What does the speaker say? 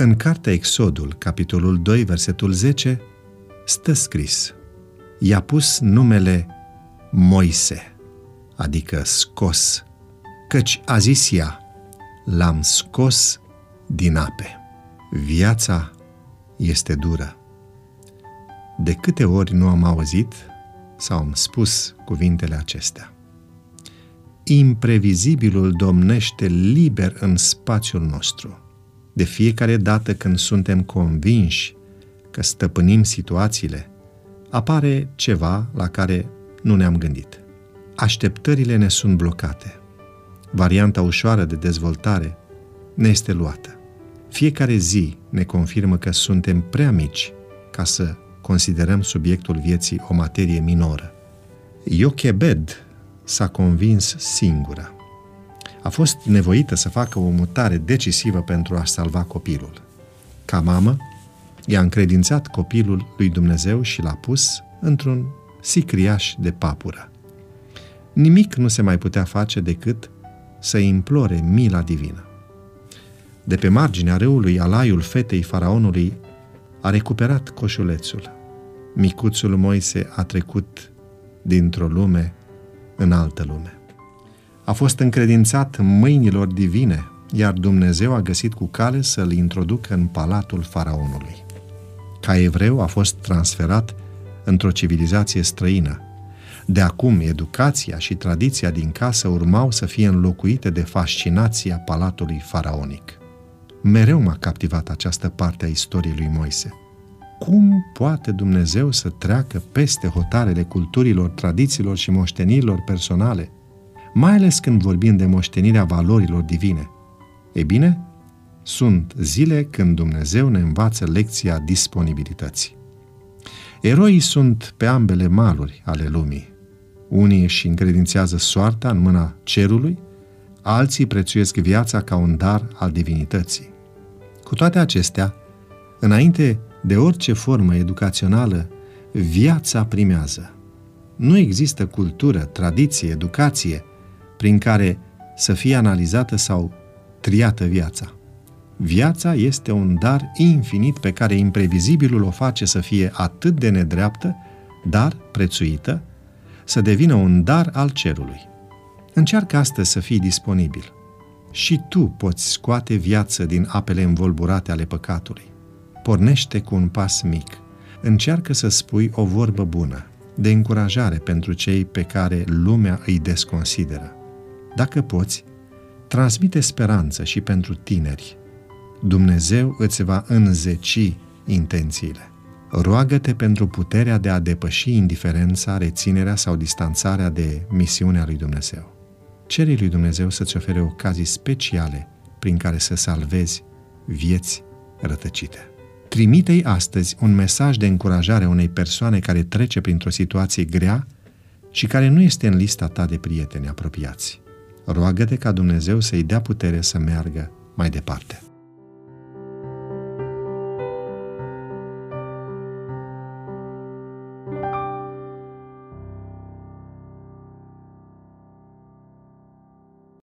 În cartea Exodul, capitolul 2, versetul 10, stă scris I-a pus numele Moise, adică scos, căci a zis ea, l-am scos din ape. Viața este dură. De câte ori nu am auzit sau am spus cuvintele acestea? Imprevizibilul domnește liber în spațiul nostru. De fiecare dată când suntem convinși că stăpânim situațiile, apare ceva la care nu ne-am gândit. Așteptările ne sunt blocate. Varianta ușoară de dezvoltare ne este luată. Fiecare zi ne confirmă că suntem prea mici ca să considerăm subiectul vieții o materie minoră. Iochebed s-a convins singură. A fost nevoită să facă o mutare decisivă pentru a salva copilul. Ca mamă, i-a încredințat copilul lui Dumnezeu și l-a pus într-un sicriaș de papură. Nimic nu se mai putea face decât să implore mila divină. De pe marginea râului, alaiul fetei faraonului a recuperat coșulețul. Micuțul Moise a trecut dintr-o lume în altă lume. A fost încredințat mâinilor divine, iar Dumnezeu a găsit cu cale să-l introducă în palatul faraonului. Ca evreu a fost transferat într-o civilizație străină. De acum, educația și tradiția din casă urmau să fie înlocuite de fascinația palatului faraonic. Mereu m-a captivat această parte a istoriei lui Moise. Cum poate Dumnezeu să treacă peste hotarele culturilor, tradițiilor și moștenirilor personale, mai ales când vorbim de moștenirea valorilor divine? E bine, sunt zile când Dumnezeu ne învață lecția disponibilității. Eroii sunt pe ambele maluri ale lumii. Unii își încredințează soarta în mâna cerului, alții prețuiesc viața ca un dar al divinității. Cu toate acestea, înainte de orice formă educațională, viața primează. Nu există cultură, tradiție, educație prin care să fie analizată sau triată viața. Viața este un dar infinit pe care imprevizibilul o face să fie atât de nedreaptă, dar prețuită, să devină un dar al cerului. Încearcă astăzi să fii disponibil. Și tu poți scoate viață din apele învolburate ale păcatului. Pornește cu un pas mic. Încearcă să spui o vorbă bună, de încurajare pentru cei pe care lumea îi desconsideră. Dacă poți, transmite speranță și pentru tineri. Dumnezeu îți va înzeci intențiile. Roagă-te pentru puterea de a depăși indiferența, reținerea sau distanțarea de misiunea lui Dumnezeu. Cere lui Dumnezeu să-ți ofere ocazii speciale prin care să salvezi vieți rătăcite. Trimite-i astăzi un mesaj de încurajare unei persoane care trece printr-o situație grea și care nu este în lista ta de prieteni apropiați. Roagă-te ca Dumnezeu să-i dea putere să meargă mai departe.